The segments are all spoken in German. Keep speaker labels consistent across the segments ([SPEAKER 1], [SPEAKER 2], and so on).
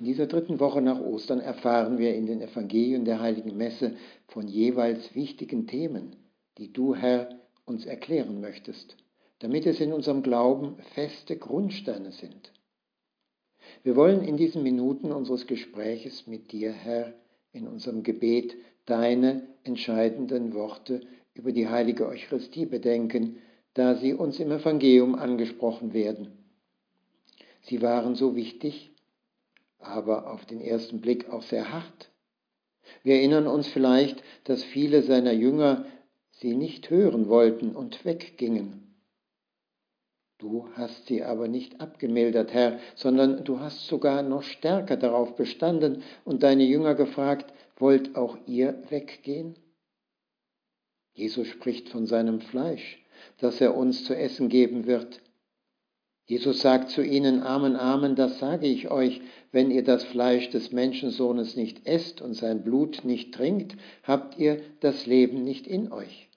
[SPEAKER 1] In dieser dritten Woche nach Ostern erfahren wir in den Evangelien der heiligen Messe von jeweils wichtigen Themen, die du, Herr, uns erklären möchtest, damit es in unserem Glauben feste Grundsteine sind. Wir wollen in diesen Minuten unseres Gespräches mit dir, Herr, in unserem Gebet deine entscheidenden Worte über die heilige Eucharistie bedenken, da sie uns im Evangelium angesprochen werden. Sie waren so wichtig, aber auf den ersten Blick auch sehr hart. Wir erinnern uns vielleicht, dass viele seiner Jünger sie nicht hören wollten und weggingen. Du hast sie aber nicht abgemildert, Herr, sondern du hast sogar noch stärker darauf bestanden und deine Jünger gefragt, wollt auch ihr weggehen? Jesus spricht von seinem Fleisch, das er uns zu essen geben wird. Jesus sagt zu ihnen, Amen, Amen, das sage ich euch, wenn ihr das Fleisch des Menschensohnes nicht esst und sein Blut nicht trinkt, habt ihr das Leben nicht in euch.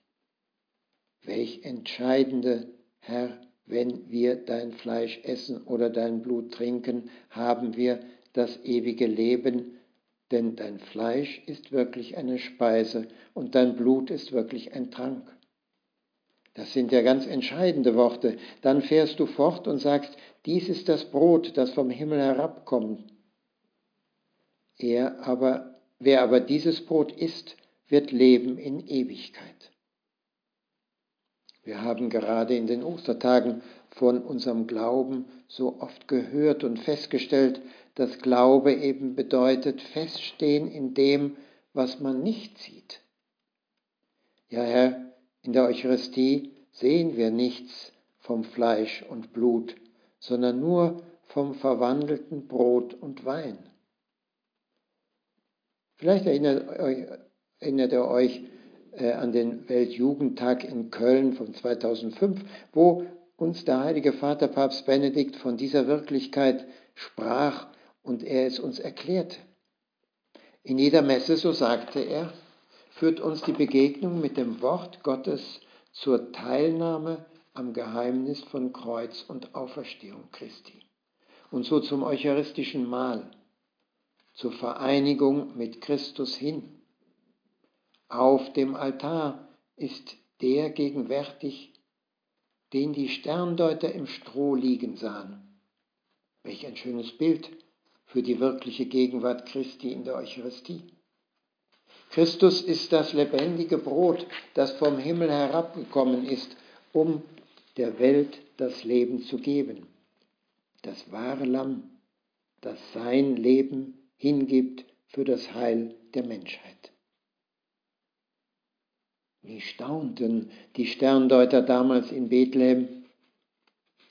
[SPEAKER 1] Welch entscheidende, Herr, wenn wir dein Fleisch essen oder dein Blut trinken, haben wir das ewige Leben, denn dein Fleisch ist wirklich eine Speise und dein Blut ist wirklich ein Trank. Das sind ja ganz entscheidende Worte. Dann fährst du fort und sagst, dies ist das Brot, das vom Himmel herabkommt. Er aber, wer aber dieses Brot isst, wird leben in Ewigkeit. Wir haben gerade in den Ostertagen von unserem Glauben so oft gehört und festgestellt, dass Glaube eben bedeutet feststehen in dem, was man nicht sieht. Ja, Herr, in der Eucharistie sehen wir nichts vom Fleisch und Blut, sondern nur vom verwandelten Brot und Wein. Vielleicht erinnert, erinnert ihr euch äh, an den Weltjugendtag in Köln von 2005, wo uns der heilige Vater Papst Benedikt von dieser Wirklichkeit sprach und er es uns erklärte. In jeder Messe, so sagte er, führt uns die Begegnung mit dem Wort Gottes zur Teilnahme am Geheimnis von Kreuz und Auferstehung Christi und so zum eucharistischen Mahl, zur Vereinigung mit Christus hin auf dem Altar ist der gegenwärtig, den die Sterndeuter im Stroh liegen sahen. Welch ein schönes Bild für die wirkliche Gegenwart Christi in der Eucharistie. Christus ist das lebendige Brot, das vom Himmel herabgekommen ist, um der Welt das Leben zu geben. Das wahre Lamm, das sein Leben hingibt für das Heil der Menschheit. Wie staunten die Sterndeuter damals in Bethlehem,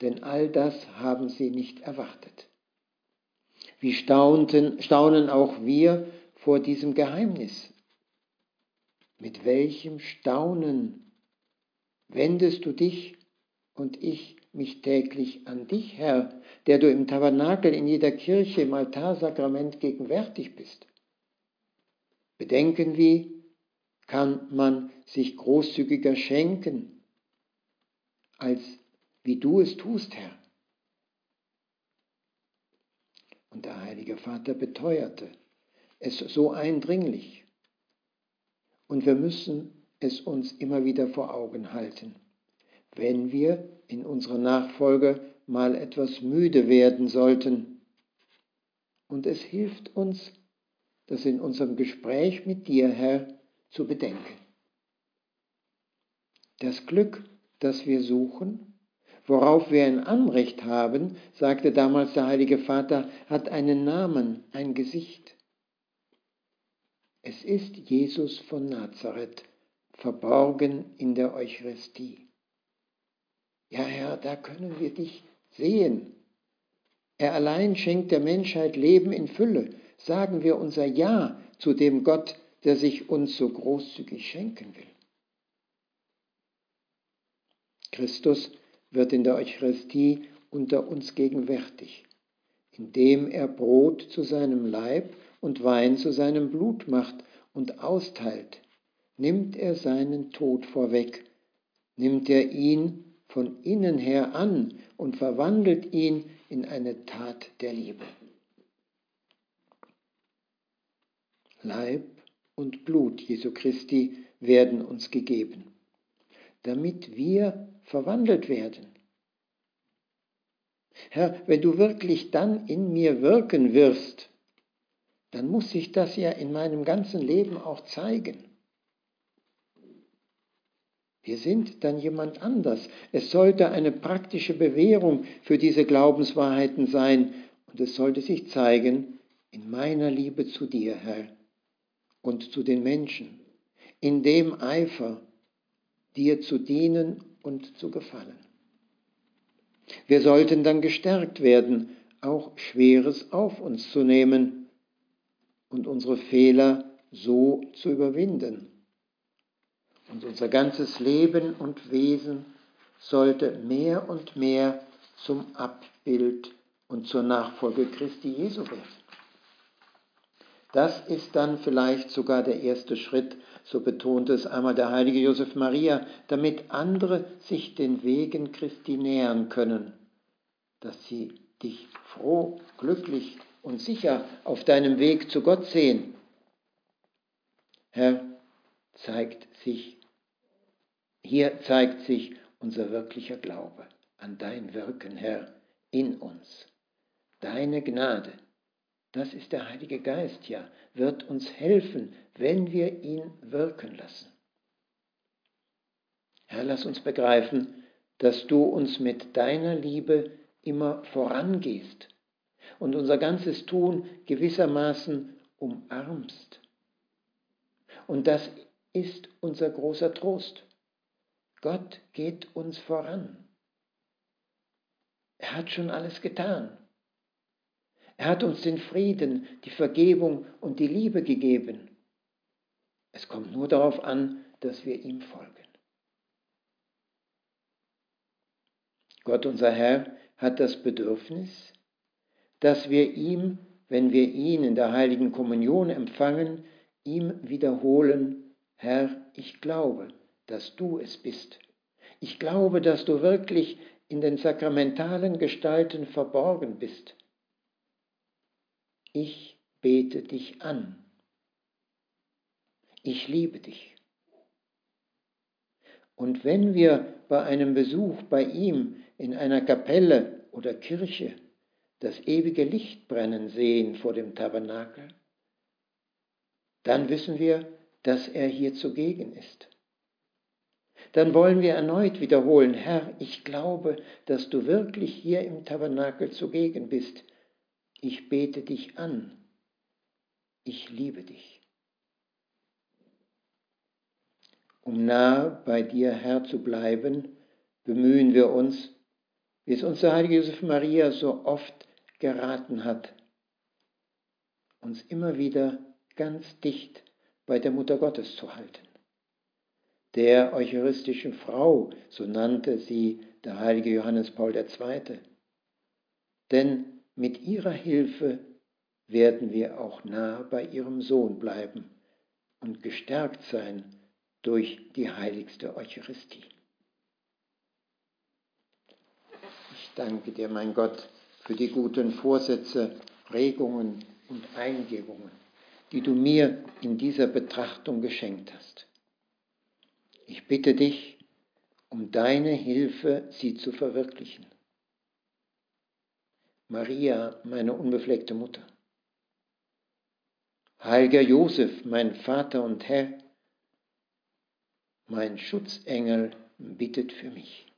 [SPEAKER 1] denn all das haben sie nicht erwartet. Wie staunten, staunen auch wir vor diesem Geheimnis. Mit welchem Staunen wendest du dich und ich mich täglich an dich, Herr, der du im Tabernakel, in jeder Kirche, im Altarsakrament gegenwärtig bist. Bedenken wir, kann man sich großzügiger schenken, als wie du es tust, Herr. Und der Heilige Vater beteuerte es so eindringlich. Und wir müssen es uns immer wieder vor Augen halten. Wenn wir in unserer Nachfolge mal etwas müde werden sollten, und es hilft uns, dass in unserem Gespräch mit dir, Herr, zu bedenken. Das Glück, das wir suchen, worauf wir ein Anrecht haben, sagte damals der Heilige Vater, hat einen Namen, ein Gesicht. Es ist Jesus von Nazareth, verborgen in der Eucharistie. Ja, Herr, da können wir dich sehen. Er allein schenkt der Menschheit Leben in Fülle. Sagen wir unser Ja zu dem Gott, der sich uns so großzügig schenken will. Christus wird in der Eucharistie unter uns gegenwärtig, indem er Brot zu seinem Leib und Wein zu seinem Blut macht und austeilt, nimmt er seinen Tod vorweg, nimmt er ihn von innen her an und verwandelt ihn in eine Tat der Liebe. Leib und Blut Jesu Christi werden uns gegeben, damit wir verwandelt werden. Herr, wenn du wirklich dann in mir wirken wirst, dann muss sich das ja in meinem ganzen Leben auch zeigen. Wir sind dann jemand anders. Es sollte eine praktische Bewährung für diese Glaubenswahrheiten sein und es sollte sich zeigen in meiner Liebe zu dir, Herr, und zu den Menschen, in dem Eifer, dir zu dienen und zu gefallen. Wir sollten dann gestärkt werden, auch Schweres auf uns zu nehmen und unsere Fehler so zu überwinden. Und unser ganzes Leben und Wesen sollte mehr und mehr zum Abbild und zur Nachfolge Christi Jesu werden. Das ist dann vielleicht sogar der erste Schritt so betonte es einmal der heilige Josef Maria, damit andere sich den Wegen Christi nähern können, dass sie dich froh, glücklich und sicher auf deinem Weg zu Gott sehen. Herr, zeigt sich, hier zeigt sich unser wirklicher Glaube an dein Wirken, Herr, in uns. Deine Gnade, das ist der Heilige Geist, ja, wird uns helfen, wenn wir ihn wirken lassen. Herr, lass uns begreifen, dass du uns mit deiner Liebe immer vorangehst und unser ganzes Tun gewissermaßen umarmst. Und das ist unser großer Trost. Gott geht uns voran. Er hat schon alles getan. Er hat uns den Frieden, die Vergebung und die Liebe gegeben. Es kommt nur darauf an, dass wir ihm folgen. Gott unser Herr hat das Bedürfnis, dass wir ihm, wenn wir ihn in der heiligen Kommunion empfangen, ihm wiederholen, Herr, ich glaube, dass du es bist. Ich glaube, dass du wirklich in den sakramentalen Gestalten verborgen bist ich bete dich an. Ich liebe dich. Und wenn wir bei einem Besuch bei ihm in einer Kapelle oder Kirche das ewige Licht brennen sehen vor dem Tabernakel, dann wissen wir, dass er hier zugegen ist. Dann wollen wir erneut wiederholen, Herr, ich glaube, dass du wirklich hier im Tabernakel zugegen bist ich bete dich an, ich liebe dich. Um nah bei dir, Herr, zu bleiben, bemühen wir uns, wie es uns der heilige Josef Maria so oft geraten hat, uns immer wieder ganz dicht bei der Mutter Gottes zu halten. Der eucharistischen Frau, so nannte sie der heilige Johannes Paul II. Denn mit ihrer Hilfe werden wir auch nah bei ihrem Sohn bleiben und gestärkt sein durch die heiligste Eucharistie. Ich danke dir, mein Gott, für die guten Vorsätze, Regungen und Eingebungen, die du mir in dieser Betrachtung geschenkt hast. Ich bitte dich um deine Hilfe, sie zu verwirklichen. Maria, meine unbefleckte Mutter. Heiliger Josef, mein Vater und Herr, mein Schutzengel bittet für mich.